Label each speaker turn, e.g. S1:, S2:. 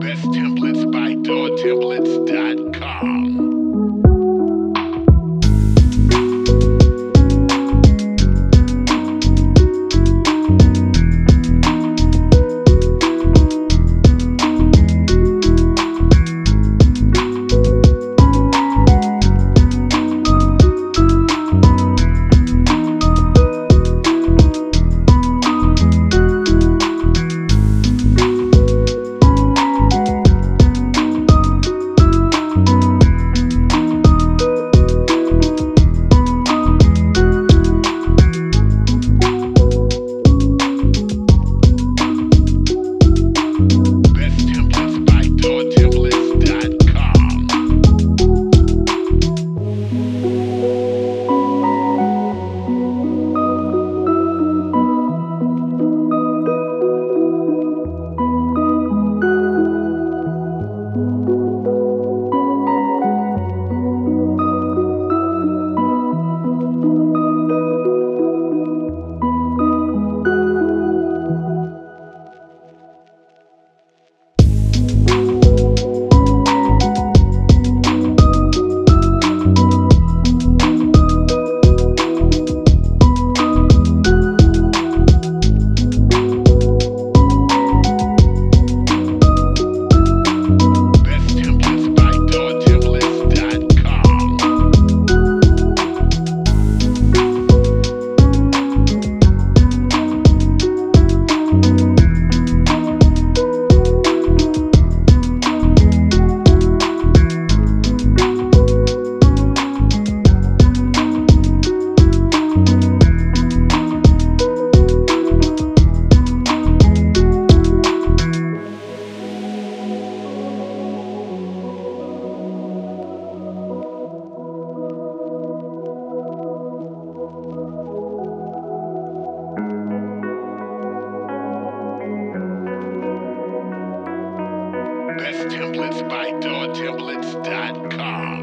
S1: Best templates by doortemplates.com. by doortemplates.com.